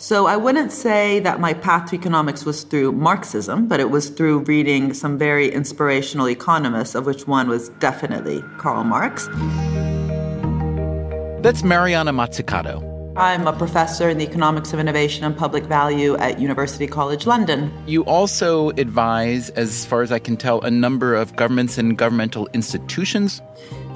So I wouldn't say that my path to economics was through Marxism, but it was through reading some very inspirational economists, of which one was definitely Karl Marx. That's Mariana Mazzucato. I'm a professor in the economics of innovation and public value at University College London. You also advise, as far as I can tell, a number of governments and governmental institutions.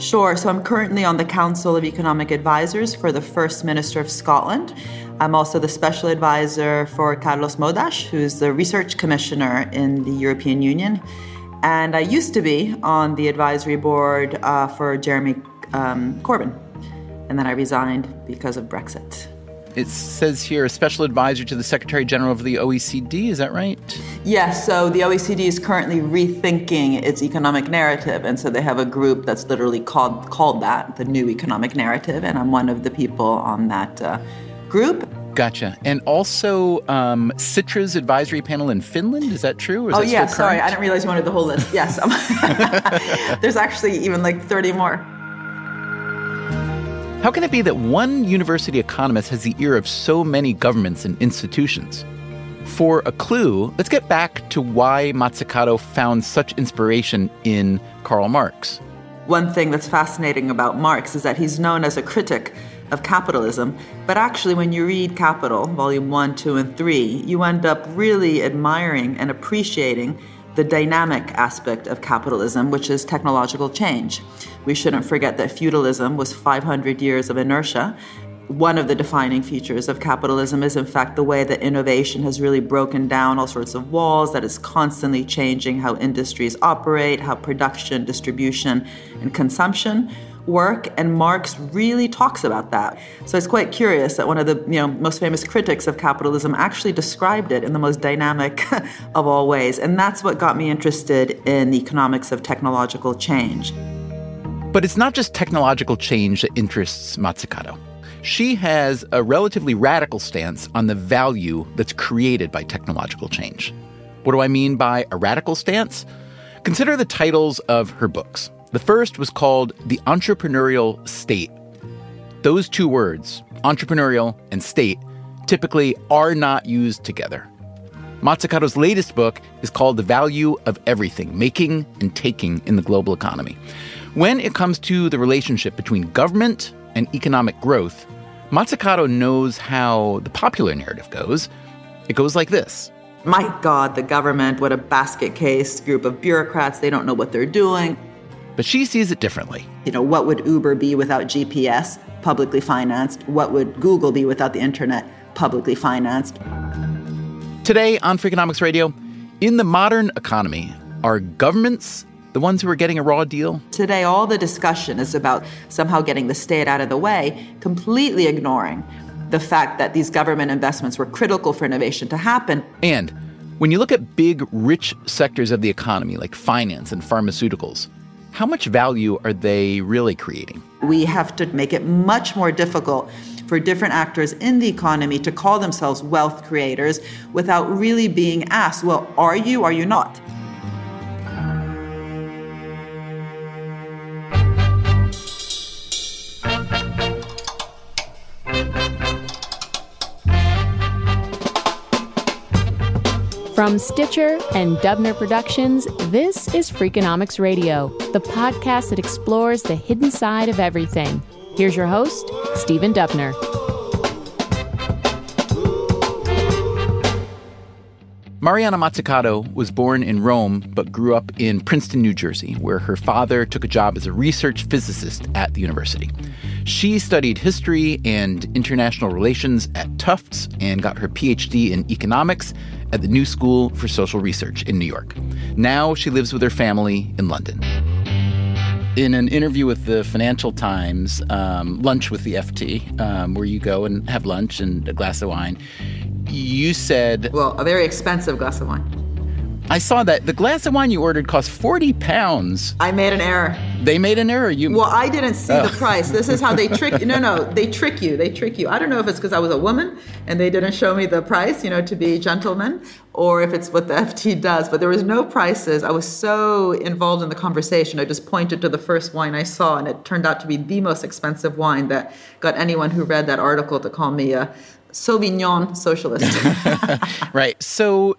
Sure. So I'm currently on the Council of Economic Advisors for the First Minister of Scotland. I'm also the special advisor for Carlos Moedas, who's the research commissioner in the European Union. And I used to be on the advisory board uh, for Jeremy um, Corbyn. And then I resigned because of Brexit. It says here a special advisor to the Secretary General of the OECD. Is that right? Yes. So the OECD is currently rethinking its economic narrative, and so they have a group that's literally called called that the New Economic Narrative, and I'm one of the people on that uh, group. Gotcha. And also um, Sitra's advisory panel in Finland. Is that true? Is oh, yeah. Sorry. I didn't realize you wanted the whole list. Yes. There's actually even like 30 more. How can it be that one university economist has the ear of so many governments and institutions? For a clue, let's get back to why Mazzucato found such inspiration in Karl Marx. One thing that's fascinating about Marx is that he's known as a critic of capitalism, but actually, when you read Capital, Volume 1, 2, and 3, you end up really admiring and appreciating the dynamic aspect of capitalism, which is technological change. We shouldn't forget that feudalism was 500 years of inertia. One of the defining features of capitalism is, in fact, the way that innovation has really broken down all sorts of walls, that is constantly changing how industries operate, how production, distribution, and consumption work, and Marx really talks about that. So it's quite curious that one of the you know most famous critics of capitalism actually described it in the most dynamic of all ways, and that's what got me interested in the economics of technological change. But it's not just technological change that interests Mazzucato. She has a relatively radical stance on the value that's created by technological change. What do I mean by a radical stance? Consider the titles of her books. The first was called The Entrepreneurial State. Those two words, entrepreneurial and state, typically are not used together. Mazzucato's latest book is called The Value of Everything Making and Taking in the Global Economy. When it comes to the relationship between government and economic growth, Mazzucato knows how the popular narrative goes. It goes like this My God, the government, what a basket case group of bureaucrats. They don't know what they're doing. But she sees it differently. You know, what would Uber be without GPS, publicly financed? What would Google be without the internet, publicly financed? Today on Freakonomics Radio, in the modern economy, are governments the ones who are getting a raw deal? Today, all the discussion is about somehow getting the state out of the way, completely ignoring the fact that these government investments were critical for innovation to happen. And when you look at big, rich sectors of the economy like finance and pharmaceuticals, how much value are they really creating? We have to make it much more difficult for different actors in the economy to call themselves wealth creators without really being asked, well, are you, are you not? From Stitcher and Dubner Productions, this is Freakonomics Radio, the podcast that explores the hidden side of everything. Here's your host, Stephen Dubner. Mariana Mazzucato was born in Rome but grew up in Princeton, New Jersey, where her father took a job as a research physicist at the university. She studied history and international relations at Tufts and got her PhD in economics at the New School for Social Research in New York. Now she lives with her family in London. In an interview with the Financial Times, um, Lunch with the FT, um, where you go and have lunch and a glass of wine, you said. Well, a very expensive glass of wine. I saw that the glass of wine you ordered cost 40 pounds. I made an error. They made an error. You Well, I didn't see oh. the price. This is how they trick you. No, no, they trick you. They trick you. I don't know if it's because I was a woman and they didn't show me the price, you know, to be gentlemen, or if it's what the FT does, but there was no prices. I was so involved in the conversation. I just pointed to the first wine I saw and it turned out to be the most expensive wine that got anyone who read that article to call me a Sauvignon socialist. right. So,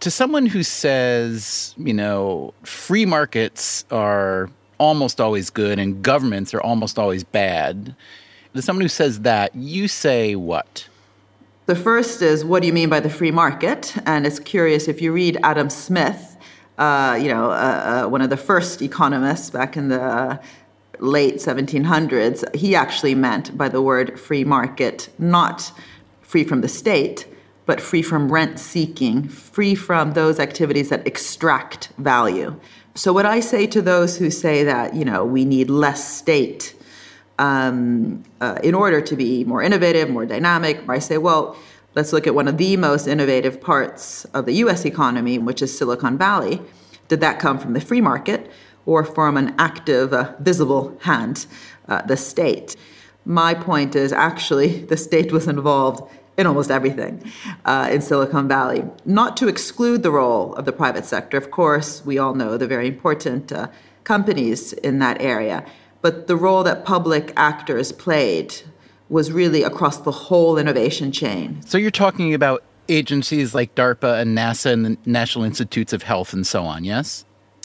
to someone who says, you know, free markets are almost always good and governments are almost always bad, to someone who says that, you say what? The first is, what do you mean by the free market? And it's curious if you read Adam Smith, uh, you know, uh, uh, one of the first economists back in the late 1700s, he actually meant by the word free market not free from the state, but free from rent seeking, free from those activities that extract value. So, what I say to those who say that, you know, we need less state um, uh, in order to be more innovative, more dynamic, I say, well, let's look at one of the most innovative parts of the US economy, which is Silicon Valley. Did that come from the free market? or from an active, uh, visible hand, uh, the state. My point is actually the state was involved in almost everything uh, in Silicon Valley. Not to exclude the role of the private sector, of course, we all know the very important uh, companies in that area, but the role that public actors played was really across the whole innovation chain. So you're talking about agencies like DARPA and NASA and the National Institutes of Health and so on, yes?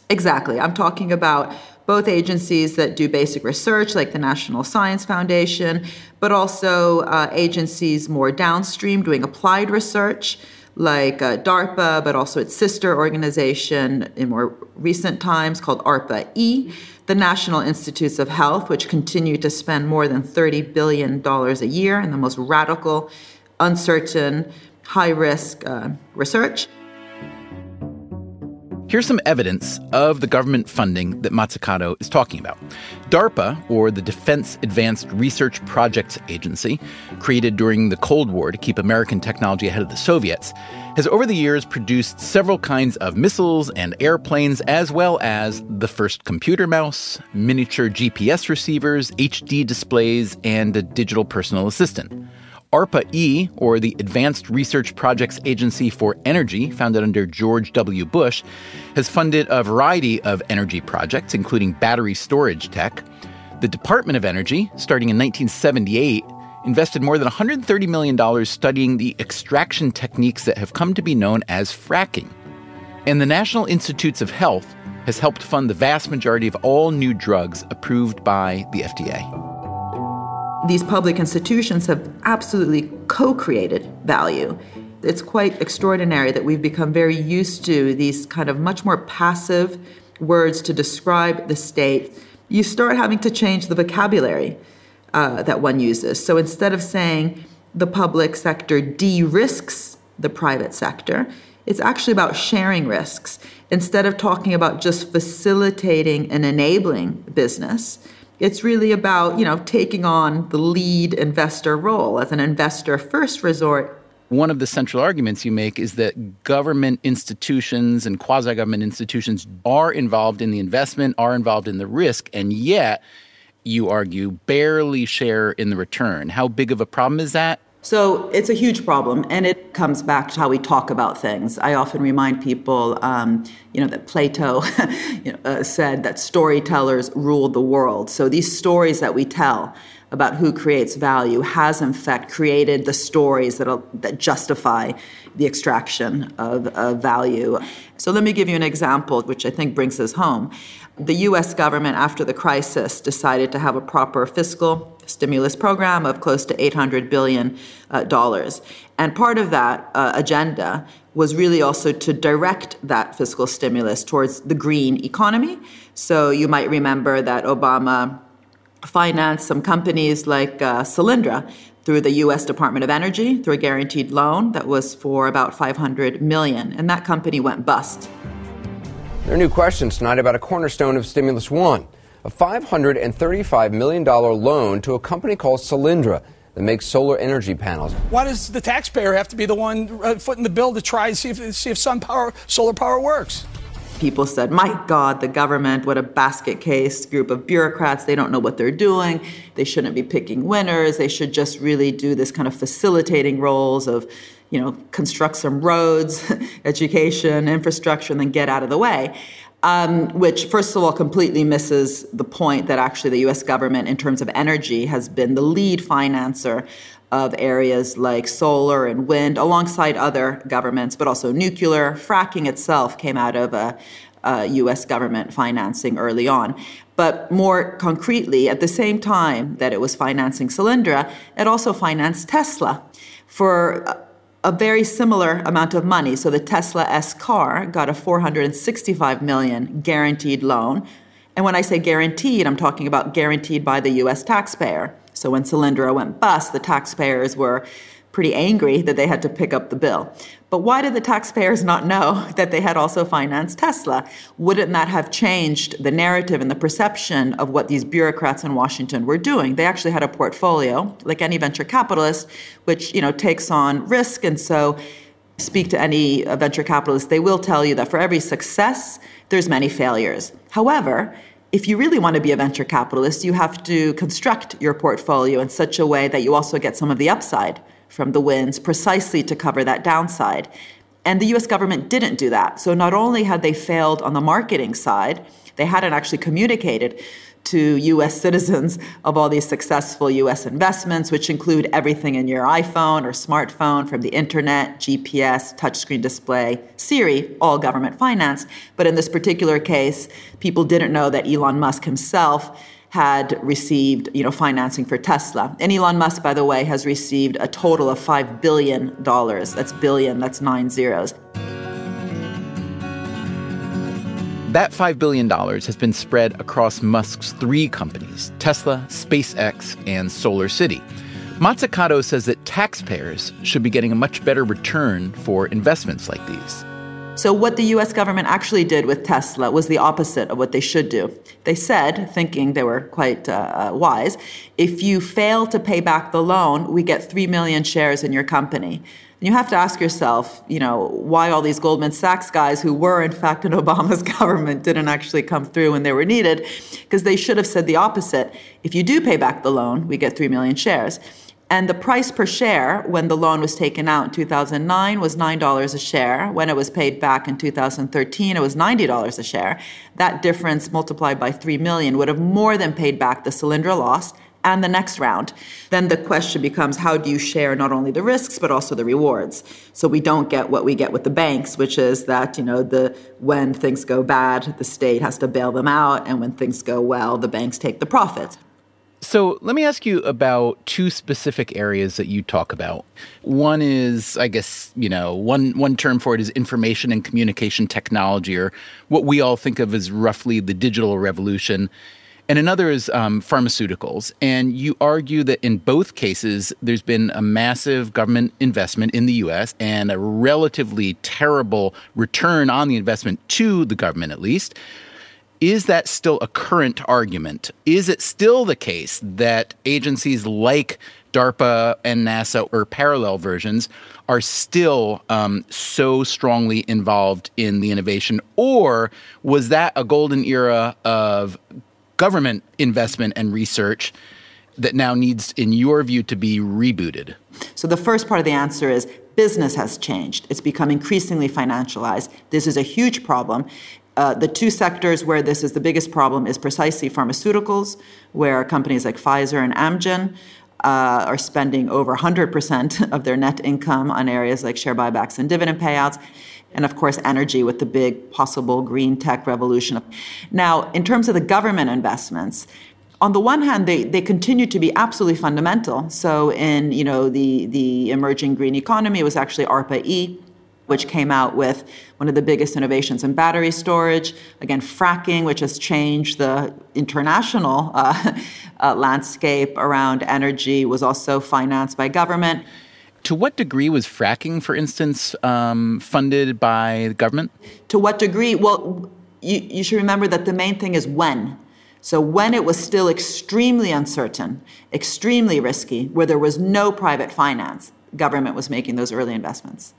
Exactly. I'm talking about both agencies that do basic research, like the National Science Foundation, but also uh, agencies more downstream doing applied research, like uh, DARPA, but also its sister organization in more recent times called ARPA E, the National Institutes of Health, which continue to spend more than $30 billion a year in the most radical, uncertain, high risk uh, research. Here's some evidence of the government funding that Mazzucato is talking about. DARPA, or the Defense Advanced Research Projects Agency, created during the Cold War to keep American technology ahead of the Soviets, has over the years produced several kinds of missiles and airplanes, as well as the first computer mouse, miniature GPS receivers, HD displays, and a digital personal assistant. ARPA E, or the Advanced Research Projects Agency for Energy, founded under George W. Bush, has funded a variety of energy projects, including battery storage tech. The Department of Energy, starting in 1978, invested more than $130 million studying the extraction techniques that have come to be known as fracking. And the National Institutes of Health has helped fund the vast majority of all new drugs approved by the FDA these public institutions have absolutely co created value. It's quite extraordinary that we've become very used to these kind of much more passive words to describe the state. You start having to change the vocabulary uh, that one uses. So instead of saying the public sector de risks the private sector, it's actually about sharing risks. Instead of talking about just facilitating and enabling business, it's really about, you know, taking on the lead investor role as an investor first resort. One of the central arguments you make is that government institutions and quasi government institutions are involved in the investment, are involved in the risk, and yet, you argue, barely share in the return. How big of a problem is that? So it's a huge problem, and it comes back to how we talk about things. I often remind people, um, you know, that Plato you know, uh, said that storytellers rule the world. So these stories that we tell about who creates value has, in fact, created the stories that that justify the extraction of, of value. So let me give you an example, which I think brings this home. The U.S. government, after the crisis, decided to have a proper fiscal stimulus program of close to $800 billion. Uh, and part of that uh, agenda was really also to direct that fiscal stimulus towards the green economy. So you might remember that Obama financed some companies like uh, through the U.S. Department of Energy through a guaranteed loan that was for about 500 million, and that company went bust. There are new questions tonight about a cornerstone of Stimulus One a $535 million loan to a company called Solyndra that makes solar energy panels. Why does the taxpayer have to be the one uh, footing the bill to try and see if, see if sun power, solar power works? People said, my God, the government, what a basket case group of bureaucrats. They don't know what they're doing. They shouldn't be picking winners. They should just really do this kind of facilitating roles of, you know, construct some roads, education, infrastructure, and then get out of the way um, which, first of all, completely misses the point that actually the US government, in terms of energy, has been the lead financer of areas like solar and wind, alongside other governments, but also nuclear. Fracking itself came out of a, a U.S. government financing early on. But more concretely, at the same time that it was financing Solyndra, it also financed Tesla for a very similar amount of money. So the Tesla S car got a 465 million guaranteed loan. And when I say guaranteed, I'm talking about guaranteed by the US taxpayer. So when Solyndra went bust, the taxpayers were pretty angry that they had to pick up the bill. But why did the taxpayers not know that they had also financed Tesla? Wouldn't that have changed the narrative and the perception of what these bureaucrats in Washington were doing? They actually had a portfolio, like any venture capitalist, which you know takes on risk, and so speak to any uh, venture capitalist, they will tell you that for every success, there's many failures. However, if you really want to be a venture capitalist, you have to construct your portfolio in such a way that you also get some of the upside from the wins precisely to cover that downside. And the US government didn't do that. So not only had they failed on the marketing side, they hadn't actually communicated to US citizens of all these successful US investments, which include everything in your iPhone or smartphone from the internet, GPS, touchscreen display, Siri, all government financed. But in this particular case, people didn't know that Elon Musk himself had received you know financing for Tesla. And Elon Musk, by the way, has received a total of five billion dollars. That's billion, that's nine zeros. That $5 billion has been spread across Musk's three companies Tesla, SpaceX, and Solar City. Mazzucato says that taxpayers should be getting a much better return for investments like these. So, what the US government actually did with Tesla was the opposite of what they should do. They said, thinking they were quite uh, uh wise, if you fail to pay back the loan, we get 3 million shares in your company. And you have to ask yourself, you know, why all these Goldman Sachs guys who were, in fact, in Obama's government didn't actually come through when they were needed, because they should have said the opposite. If you do pay back the loan, we get 3 million shares. And the price per share when the loan was taken out in 2009 was $9 a share. When it was paid back in 2013, it was $90 a share. That difference multiplied by 3 million would have more than paid back the Solyndra loss and the next round. Then the question becomes how do you share not only the risks but also the rewards? So we don't get what we get with the banks, which is that, you know, the when things go bad, the state has to bail them out and when things go well, the banks take the profits. So let me ask you about two specific areas that you talk about. One is, I guess, you know, one one term for it is information and communication technology, or what we all think of as roughly the digital revolution. And another is um, pharmaceuticals. And you argue that in both cases, there's been a massive government investment in the US and a relatively terrible return on the investment to the government, at least. Is that still a current argument? Is it still the case that agencies like DARPA and NASA or parallel versions are still um, so strongly involved in the innovation? Or was that a golden era of government investment and research that now needs, in your view, to be rebooted? So the first part of the answer is business has changed. It's become increasingly financialized. This is a huge problem. Uh, the two sectors where this is the biggest problem is precisely pharmaceuticals, where companies like Pfizer and Amgen uh, are spending over 100% of their net income on areas like share buybacks and dividend payouts. And of course, energy with the big possible green tech revolution. Now, in terms of the government investments, on the one hand, they, they continue to be absolutely fundamental. So in you know the, the emerging green economy, it was actually ARPA-E which came out with one of the biggest innovations in battery storage. Again, fracking, which has changed the international uh, uh, landscape around energy, was also financed by government. To what degree was fracking, for instance, um, funded by the government? To what degree? Well, you, you should remember that the main thing is when. So, when it was still extremely uncertain, extremely risky, where there was no private finance, government was making those early investments.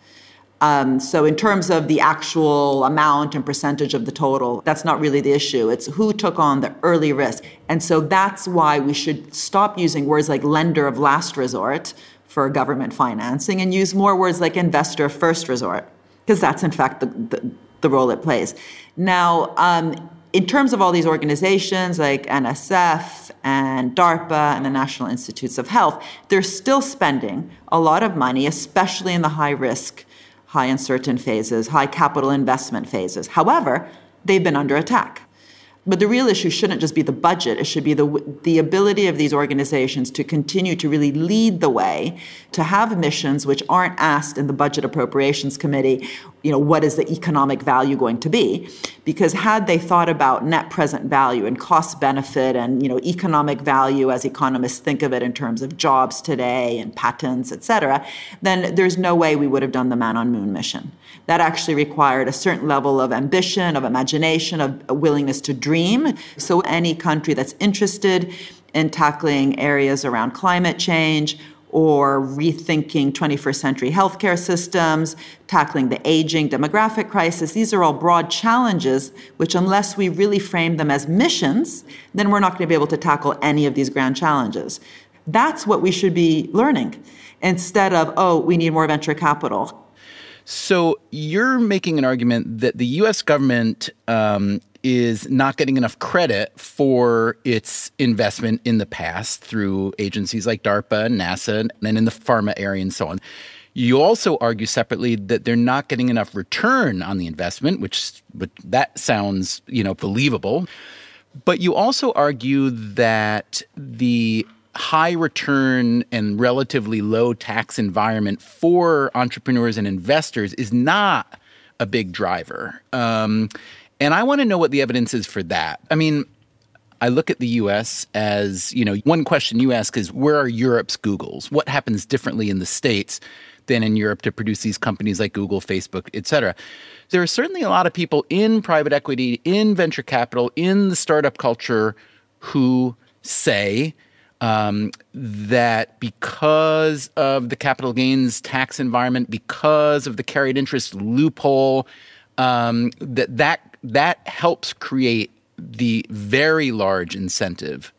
Um, so, in terms of the actual amount and percentage of the total, that's not really the issue. It's who took on the early risk. And so that's why we should stop using words like lender of last resort for government financing and use more words like investor first resort, because that's in fact the, the, the role it plays. Now, um, in terms of all these organizations like NSF and DARPA and the National Institutes of Health, they're still spending a lot of money, especially in the high risk, high uncertain phases, high capital investment phases. However, they've been under attack. But the real issue shouldn't just be the budget. It should be the, the ability of these organizations to continue to really lead the way, to have missions which aren't asked in the Budget Appropriations Committee, you know, what is the economic value going to be? Because had they thought about net present value and cost benefit and, you know, economic value as economists think of it in terms of jobs today and patents, et cetera, then there's no way we would have done the man on moon mission. That actually required a certain level of ambition, of imagination, of a willingness to dream. So, any country that's interested in tackling areas around climate change or rethinking 21st century healthcare systems, tackling the aging demographic crisis. These are all broad challenges, which, unless we really frame them as missions, then we're not going to be able to tackle any of these grand challenges. That's what we should be learning instead of, oh, we need more venture capital. So you're making an argument that the U.S. government um, is not getting enough credit for its investment in the past through agencies like DARPA and NASA and in the pharma area and so on. You also argue separately that they're not getting enough return on the investment, which that sounds, you know, believable. But you also argue that the high return and relatively low tax environment for entrepreneurs and investors is not a big driver. Um, and I want to know what the evidence is for that. I mean, I look at the US as, you know, one question you ask is where are Europe's Googles? What happens differently in the States than in Europe to produce these companies like Google, Facebook, et cetera? There are certainly a lot of people in private equity, in venture capital, in the startup culture who say um, that because of the capital gains tax environment, because of the carried interest loophole, um, that that that helps create the very large incentive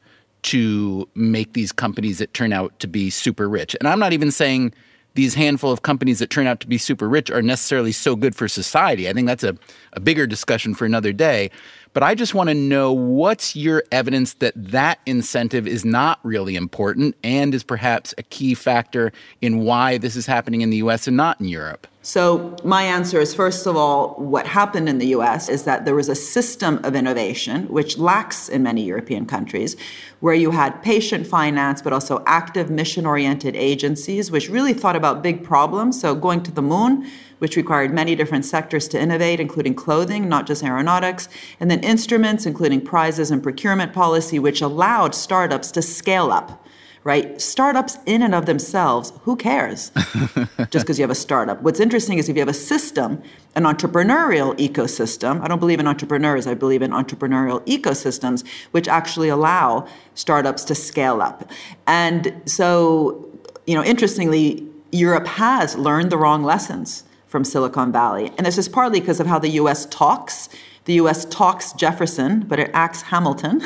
to make these companies that turn out to be super rich. And I'm not even saying these handful of companies that turn out to be super rich are necessarily so good for society. I think that's a, a bigger discussion for another day. But I just want to know what's your evidence that that incentive is not really important and is perhaps a key factor in why this is happening in the US and not in Europe? So, my answer is first of all, what happened in the US is that there was a system of innovation, which lacks in many European countries, where you had patient finance, but also active mission oriented agencies, which really thought about big problems. So, going to the moon which required many different sectors to innovate, including clothing, not just aeronautics, and then instruments, including prizes and procurement policy, which allowed startups to scale up. Right? Startups in and of themselves, who cares? just because you have a startup. What's interesting is if you have a system, an entrepreneurial ecosystem, I don't believe in entrepreneurs, I believe in entrepreneurial ecosystems, which actually allow startups to scale up. And so, you know, interestingly, Europe has learned the wrong lessons from Silicon Valley. And this is partly because of how the US talks. The US talks Jefferson, but it acts Hamilton.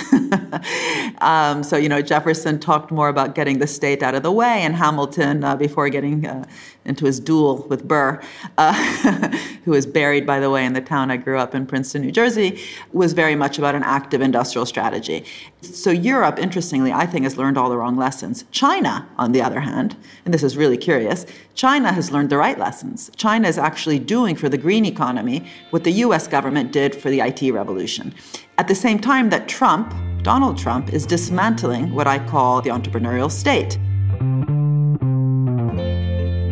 um, so, you know, Jefferson talked more about getting the state out of the way, and Hamilton, uh, before getting uh, into his duel with Burr, uh, who was buried, by the way, in the town I grew up in, Princeton, New Jersey, was very much about an active industrial strategy. So, Europe, interestingly, I think, has learned all the wrong lessons. China, on the other hand, and this is really curious, China has learned the right lessons. China is actually doing for the green economy what the US government did for the IT revolution. At the same time that Trump, Donald Trump, is dismantling what I call the entrepreneurial state.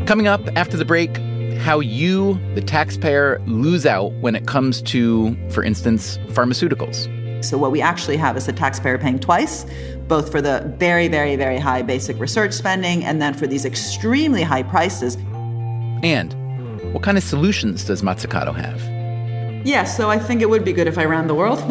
Coming up after the break, how you, the taxpayer, lose out when it comes to, for instance, pharmaceuticals. So, what we actually have is the taxpayer paying twice, both for the very, very, very high basic research spending and then for these extremely high prices. And what kind of solutions does Mazzucato have? Yeah, so I think it would be good if I ran the world.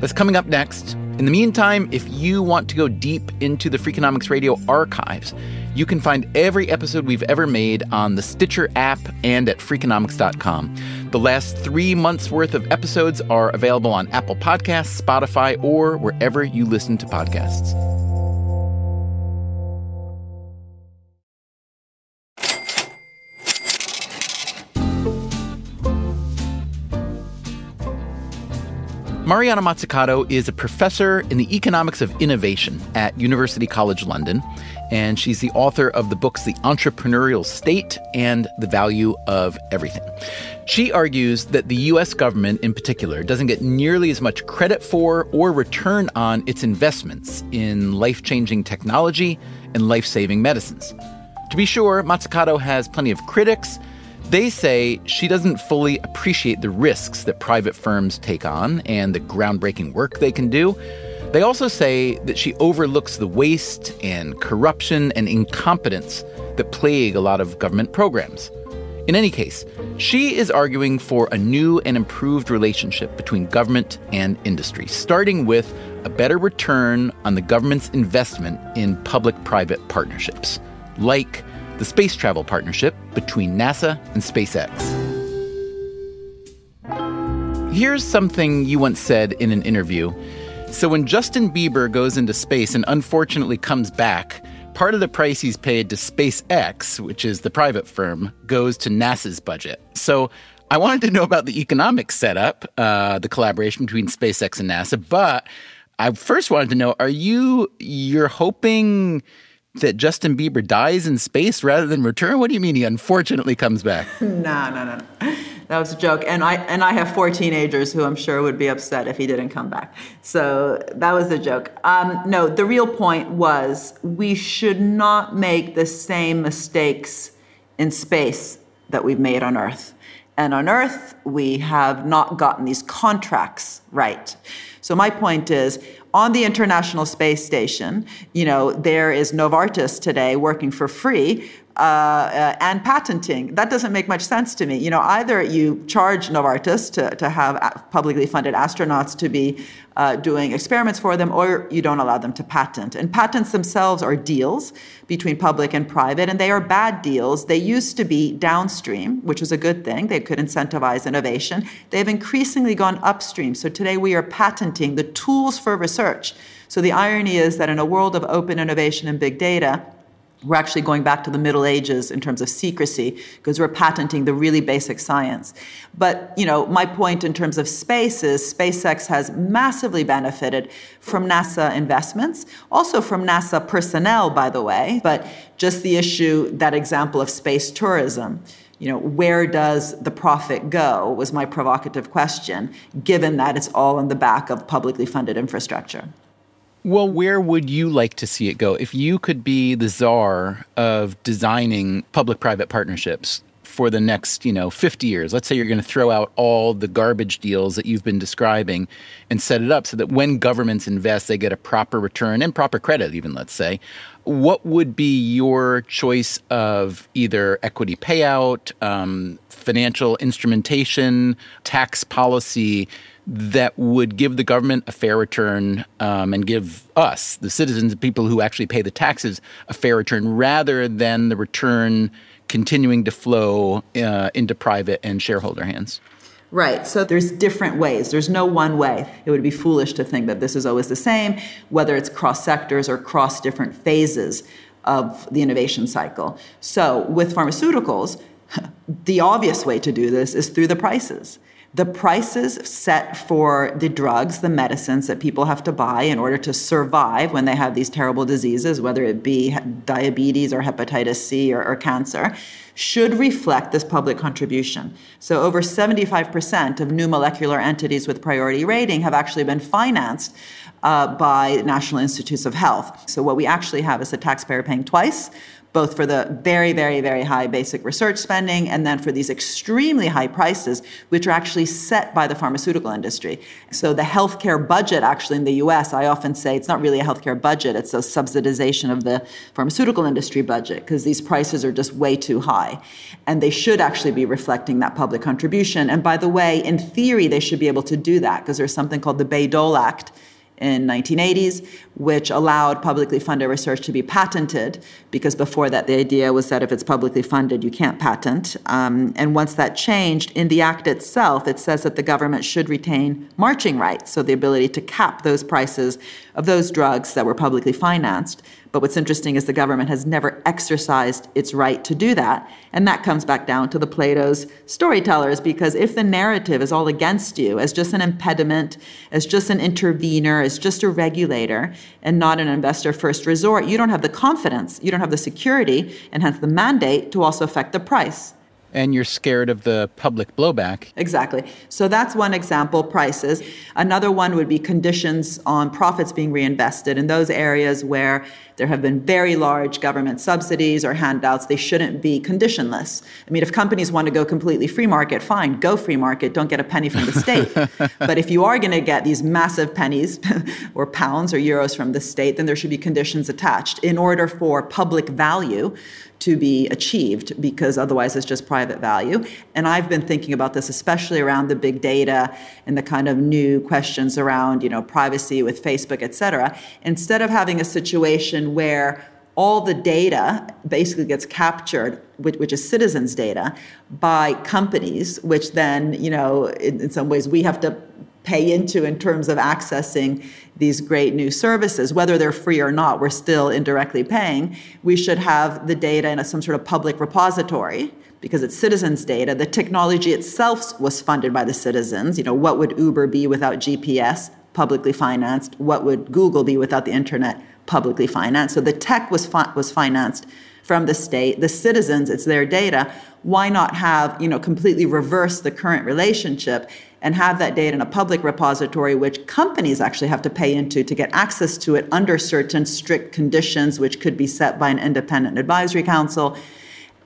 That's coming up next. In the meantime, if you want to go deep into the Freakonomics Radio archives, you can find every episode we've ever made on the Stitcher app and at Freakonomics.com. The last three months' worth of episodes are available on Apple Podcasts, Spotify, or wherever you listen to podcasts. Mariana Mazzucato is a professor in the economics of innovation at University College London, and she's the author of the books The Entrepreneurial State and The Value of Everything. She argues that the US government, in particular, doesn't get nearly as much credit for or return on its investments in life changing technology and life saving medicines. To be sure, Mazzucato has plenty of critics they say she doesn't fully appreciate the risks that private firms take on and the groundbreaking work they can do. They also say that she overlooks the waste and corruption and incompetence that plague a lot of government programs. In any case, she is arguing for a new and improved relationship between government and industry, starting with a better return on the government's investment in public private partnerships, like the space travel partnership between NASA and SpaceX. Here's something you once said in an interview. So, when Justin Bieber goes into space and unfortunately comes back, part of the price he's paid to SpaceX, which is the private firm, goes to NASA's budget. So, I wanted to know about the economic setup, uh, the collaboration between SpaceX and NASA, but I first wanted to know: Are you you're hoping that Justin Bieber dies in space rather than return? What do you mean he unfortunately comes back? no, no, no. That was a joke. And I and I have four teenagers who I'm sure would be upset if he didn't come back. So that was a joke. Um, no, the real point was we should not make the same mistakes in space that we've made on Earth. And on Earth, we have not gotten these contracts right. So my point is, on the International Space Station, you know, there is Novartis today working for free uh, uh, and patenting. That doesn't make much sense to me. You know, either you charge Novartis to, to have publicly funded astronauts to be uh, doing experiments for them, or you don't allow them to patent. And patents themselves are deals between public and private, and they are bad deals. They used to be downstream, which was a good thing. They could incentivize innovation. They've increasingly gone upstream. So today we are patenting the tools for research. So the irony is that in a world of open innovation and big data, we're actually going back to the Middle Ages in terms of secrecy because we're patenting the really basic science. But, you know, my point in terms of space is SpaceX has massively benefited from NASA investments, also from NASA personnel, by the way, but just the issue, that example of space tourism you know, where does the profit go was my provocative question, given that it's all on the back of publicly funded infrastructure. Well, where would you like to see it go? If you could be the czar of designing public private partnerships for the next, you know, 50 years, let's say you're going to throw out all the garbage deals that you've been describing and set it up so that when governments invest, they get a proper return and proper credit, even, let's say. What would be your choice of either equity payout, um, financial instrumentation, tax policy? That would give the government a fair return um, and give us, the citizens, the people who actually pay the taxes, a fair return rather than the return continuing to flow uh, into private and shareholder hands. Right. So there's different ways. There's no one way. It would be foolish to think that this is always the same, whether it's cross sectors or cross different phases of the innovation cycle. So with pharmaceuticals, the obvious way to do this is through the prices the prices set for the drugs, the medicines that people have to buy in order to survive when they have these terrible diseases, whether it be diabetes or hepatitis C or, or cancer, should reflect this public contribution. So, over 75% of new molecular entities with priority rating have actually been financed uh, by National Institutes of Health. So, what we actually have is the taxpayer paying twice both for the very, very, very high basic research spending and then for these extremely high prices, which are actually set by the pharmaceutical industry. So the healthcare budget, actually in the US, I often say it's not really a healthcare budget, it's a subsidization of the pharmaceutical industry budget because these prices are just way too high. And they should actually be reflecting that public contribution. And by the way, in theory, they should be able to do that because there's something called the Bayh-Dole Act in 1980s, which allowed publicly funded research to be patented, because before that the idea was that if it's publicly funded, you can't patent. Um, and once that changed, in the act itself, it says that the government should retain marching rights, so the ability to cap those prices of those drugs that were publicly financed. But what's interesting is the government has never exercised its right to do that. And that comes back down to the Plato's storytellers, because if the narrative is all against you as just an impediment, as just an intervener, as just a regulator, and not an investor first resort, you don't have the confidence, you don't have the security, and hence the mandate to also affect the price and you're scared of the public blowback. Exactly. So that's one example, prices. Another one would be conditions on profits being reinvested in those areas where there have been very large government subsidies or handouts. They shouldn't be conditionless. I mean, if companies want to go completely free market, fine, go free market, don't get a penny from the state. but if you are going to get these massive pennies or pounds or euros from the state, then there should be conditions attached in order for public value to be achieved because otherwise it's just private value. And I've been thinking about this especially around the big data and the kind of new questions around, you know, privacy with Facebook, et cetera. Instead of having a situation where all the data basically gets captured, which, which, is citizens' data, by companies, which then, you know, in, in some ways we have to pay into in terms of accessing these great new services, whether they're free or not, we're still indirectly paying. We should have the data in a, some sort of public repository because it's citizens' data. The technology itself was funded by the citizens. You know, what would Uber be without GPS? Publicly financed. What would Google be without the internet? Publicly financed. So the tech was fi- was financed from the state. The citizens, it's their data. Why not have you know completely reverse the current relationship and have that data in a public repository, which companies actually have to pay into to get access to it under certain strict conditions, which could be set by an independent advisory council.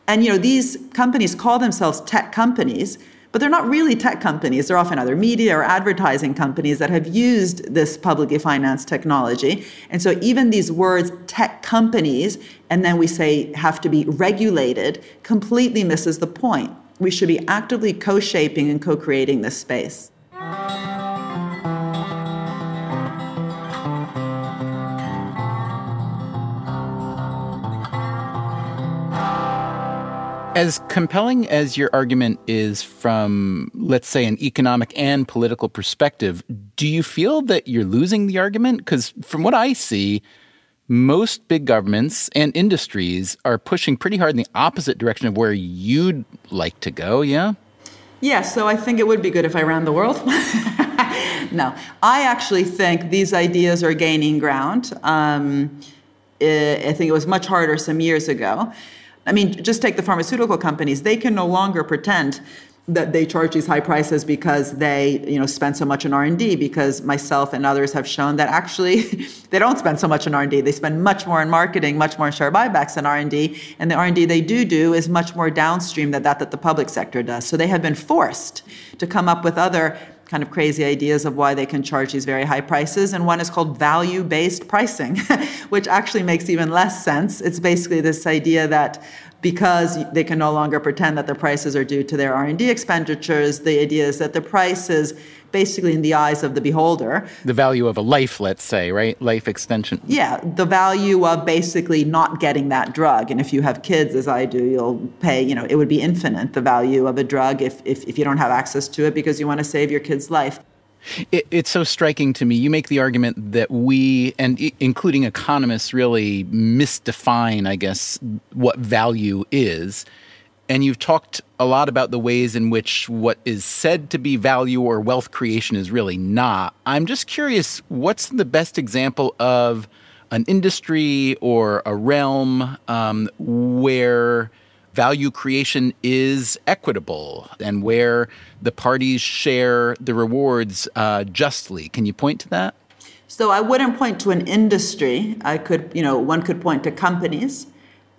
And you know, these companies call themselves tech companies, but they're not really tech companies. They're often other media or advertising companies that have used this publicly financed technology. And so even these words, tech companies, and then we say have to be regulated, completely misses the point we should be actively co shaping and co creating this space. As compelling as your argument is from, let's say, an economic and political perspective, do you feel that you're losing the argument? Because from what I see, most big governments and industries are pushing pretty hard in the opposite direction of where you'd like to go, yeah? Yeah, so I think it would be good if I ran the world. no, I actually think these ideas are gaining ground. Um, I think it was much harder some years ago. I mean, just take the pharmaceutical companies. They can no longer pretend that they charge these high prices because they you know spend so much on r&d because myself and others have shown that actually they don't spend so much on r&d they spend much more in marketing much more in share buybacks than r&d and the r&d they do do is much more downstream than that that the public sector does. So they have been forced to come up with other kind of crazy ideas of why they can charge these very high prices and one is called value based pricing which actually makes even less sense. It's basically this idea that because they can no longer pretend that the prices are due to their R&D expenditures. The idea is that the price is basically in the eyes of the beholder. The value of a life, let's say, right? Life extension. Yeah, the value of basically not getting that drug. And if you have kids, as I do, you'll pay, you know, it would be infinite, the value of a drug if, if, if you don't have access to it because you want to save your kid's life. It, it's so striking to me. You make the argument that we, and including economists, really misdefine, I guess, what value is. And you've talked a lot about the ways in which what is said to be value or wealth creation is really not. I'm just curious what's the best example of an industry or a realm um, where value creation is equitable and where the parties share the rewards uh, justly. Can you point to that? So I wouldn't point to an industry. I could, you know, one could point to companies.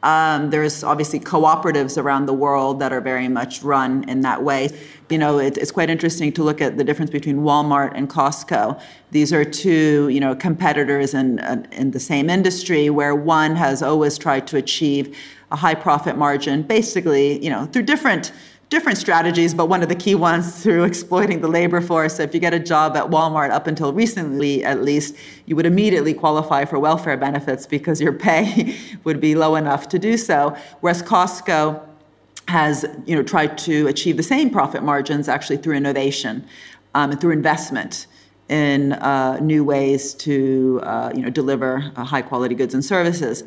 Um, there's obviously cooperatives around the world that are very much run in that way. You know, it, it's quite interesting to look at the difference between Walmart and Costco. These are two, you know, competitors in, in the same industry where one has always tried to achieve a high profit margin, basically, you know, through different different strategies, but one of the key ones through exploiting the labor force. So if you get a job at Walmart, up until recently at least, you would immediately qualify for welfare benefits because your pay would be low enough to do so. Whereas Costco has you know tried to achieve the same profit margins actually through innovation um, and through investment in uh, new ways to uh, you know deliver uh, high quality goods and services.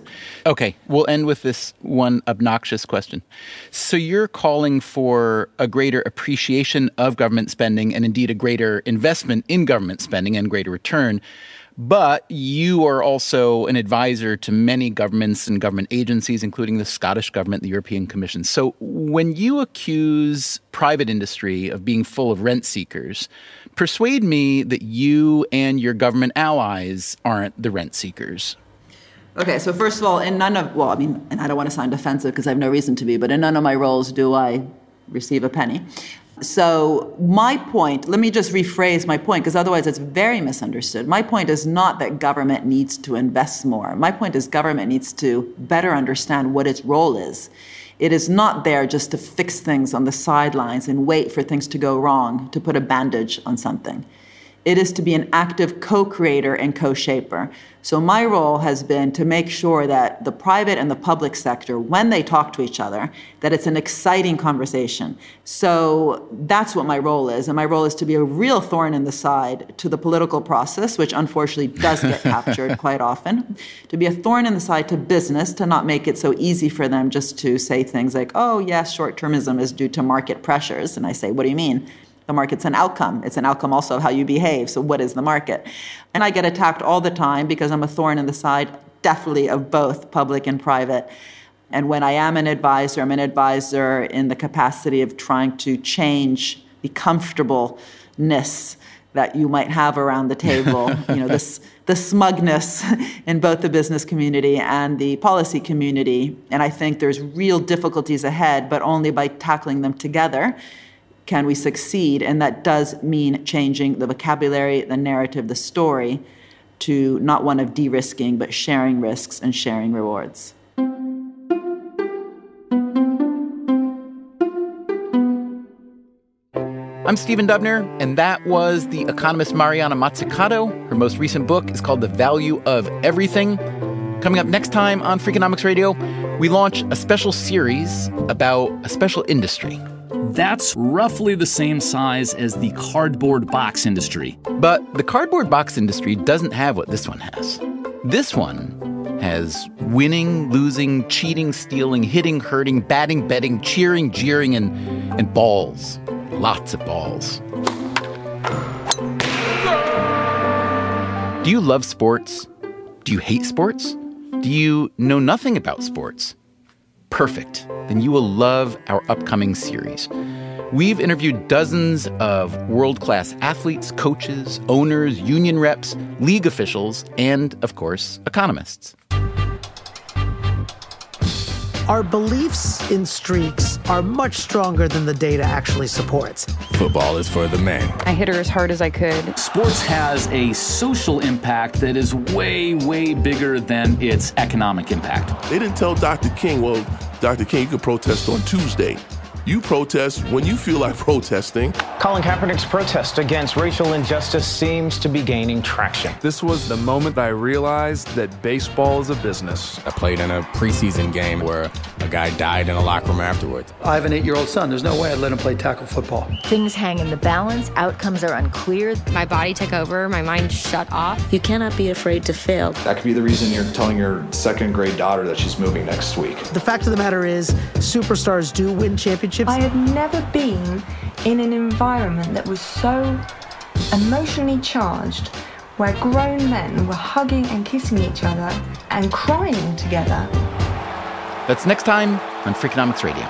Okay, we'll end with this one obnoxious question. So you're calling for a greater appreciation of government spending and indeed a greater investment in government spending and greater return. But you are also an advisor to many governments and government agencies, including the Scottish government, the European Commission. So when you accuse private industry of being full of rent seekers, persuade me that you and your government allies aren't the rent seekers. Okay, so first of all, in none of, well, I mean, and I don't want to sound defensive because I have no reason to be, but in none of my roles do I receive a penny. So, my point, let me just rephrase my point because otherwise it's very misunderstood. My point is not that government needs to invest more. My point is government needs to better understand what its role is. It is not there just to fix things on the sidelines and wait for things to go wrong to put a bandage on something. It is to be an active co creator and co shaper. So, my role has been to make sure that the private and the public sector, when they talk to each other, that it's an exciting conversation. So, that's what my role is. And my role is to be a real thorn in the side to the political process, which unfortunately does get captured quite often, to be a thorn in the side to business, to not make it so easy for them just to say things like, oh, yes, short termism is due to market pressures. And I say, what do you mean? The market's an outcome. It's an outcome also of how you behave. So, what is the market? And I get attacked all the time because I'm a thorn in the side, definitely of both public and private. And when I am an advisor, I'm an advisor in the capacity of trying to change the comfortableness that you might have around the table. you know, this the smugness in both the business community and the policy community. And I think there's real difficulties ahead, but only by tackling them together can we succeed? And that does mean changing the vocabulary, the narrative, the story to not one of de risking, but sharing risks and sharing rewards. I'm Stephen Dubner, and that was the economist Mariana Mazzucato. Her most recent book is called The Value of Everything. Coming up next time on Freakonomics Radio, we launch a special series about a special industry that's roughly the same size as the cardboard box industry. But the cardboard box industry doesn't have what this one has. This one has winning, losing, cheating, stealing, hitting, hurting, batting, betting, cheering, jeering, and, and balls. Lots of balls. Do you love sports? Do you hate sports? Do you know nothing about sports? Perfect, then you will love our upcoming series. We've interviewed dozens of world class athletes, coaches, owners, union reps, league officials, and, of course, economists. Our beliefs in streaks are much stronger than the data actually supports. Football is for the men. I hit her as hard as I could. Sports has a social impact that is way, way bigger than its economic impact. They didn't tell Dr. King, well, Dr. King, you can protest on Tuesday. You protest when you feel like protesting. Colin Kaepernick's protest against racial injustice seems to be gaining traction. This was the moment I realized that baseball is a business. I played in a preseason game where a guy died in a locker room afterwards. I have an eight year old son. There's no way I'd let him play tackle football. Things hang in the balance, outcomes are unclear. My body took over, my mind shut off. You cannot be afraid to fail. That could be the reason you're telling your second grade daughter that she's moving next week. The fact of the matter is, superstars do win championships I had never been in an environment that was so emotionally charged where grown men were hugging and kissing each other and crying together. That's next time on Freakonomics Radio.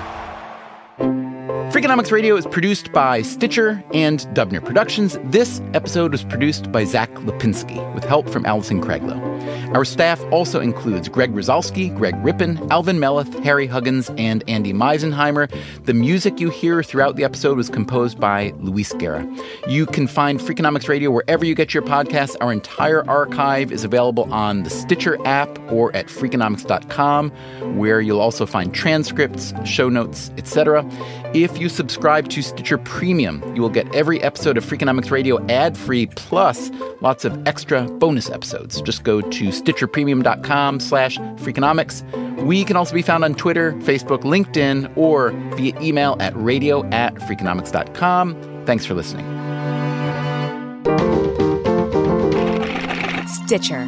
Freakonomics Radio is produced by Stitcher and Dubner Productions. This episode was produced by Zack Lapinski with help from Alison Craiglow. Our staff also includes Greg Rosalsky, Greg Rippin, Alvin Melathe, Harry Huggins, and Andy Meisenheimer. The music you hear throughout the episode was composed by Luis Guerra. You can find Freakonomics Radio wherever you get your podcasts. Our entire archive is available on the Stitcher app or at freakonomics.com, where you'll also find transcripts, show notes, etc. If you subscribe to Stitcher Premium, you will get every episode of Freakonomics Radio ad-free, plus lots of extra bonus episodes. Just go to stitcherpremium.com slash freakonomics. We can also be found on Twitter, Facebook, LinkedIn, or via email at radio at freakonomics.com. Thanks for listening. Stitcher.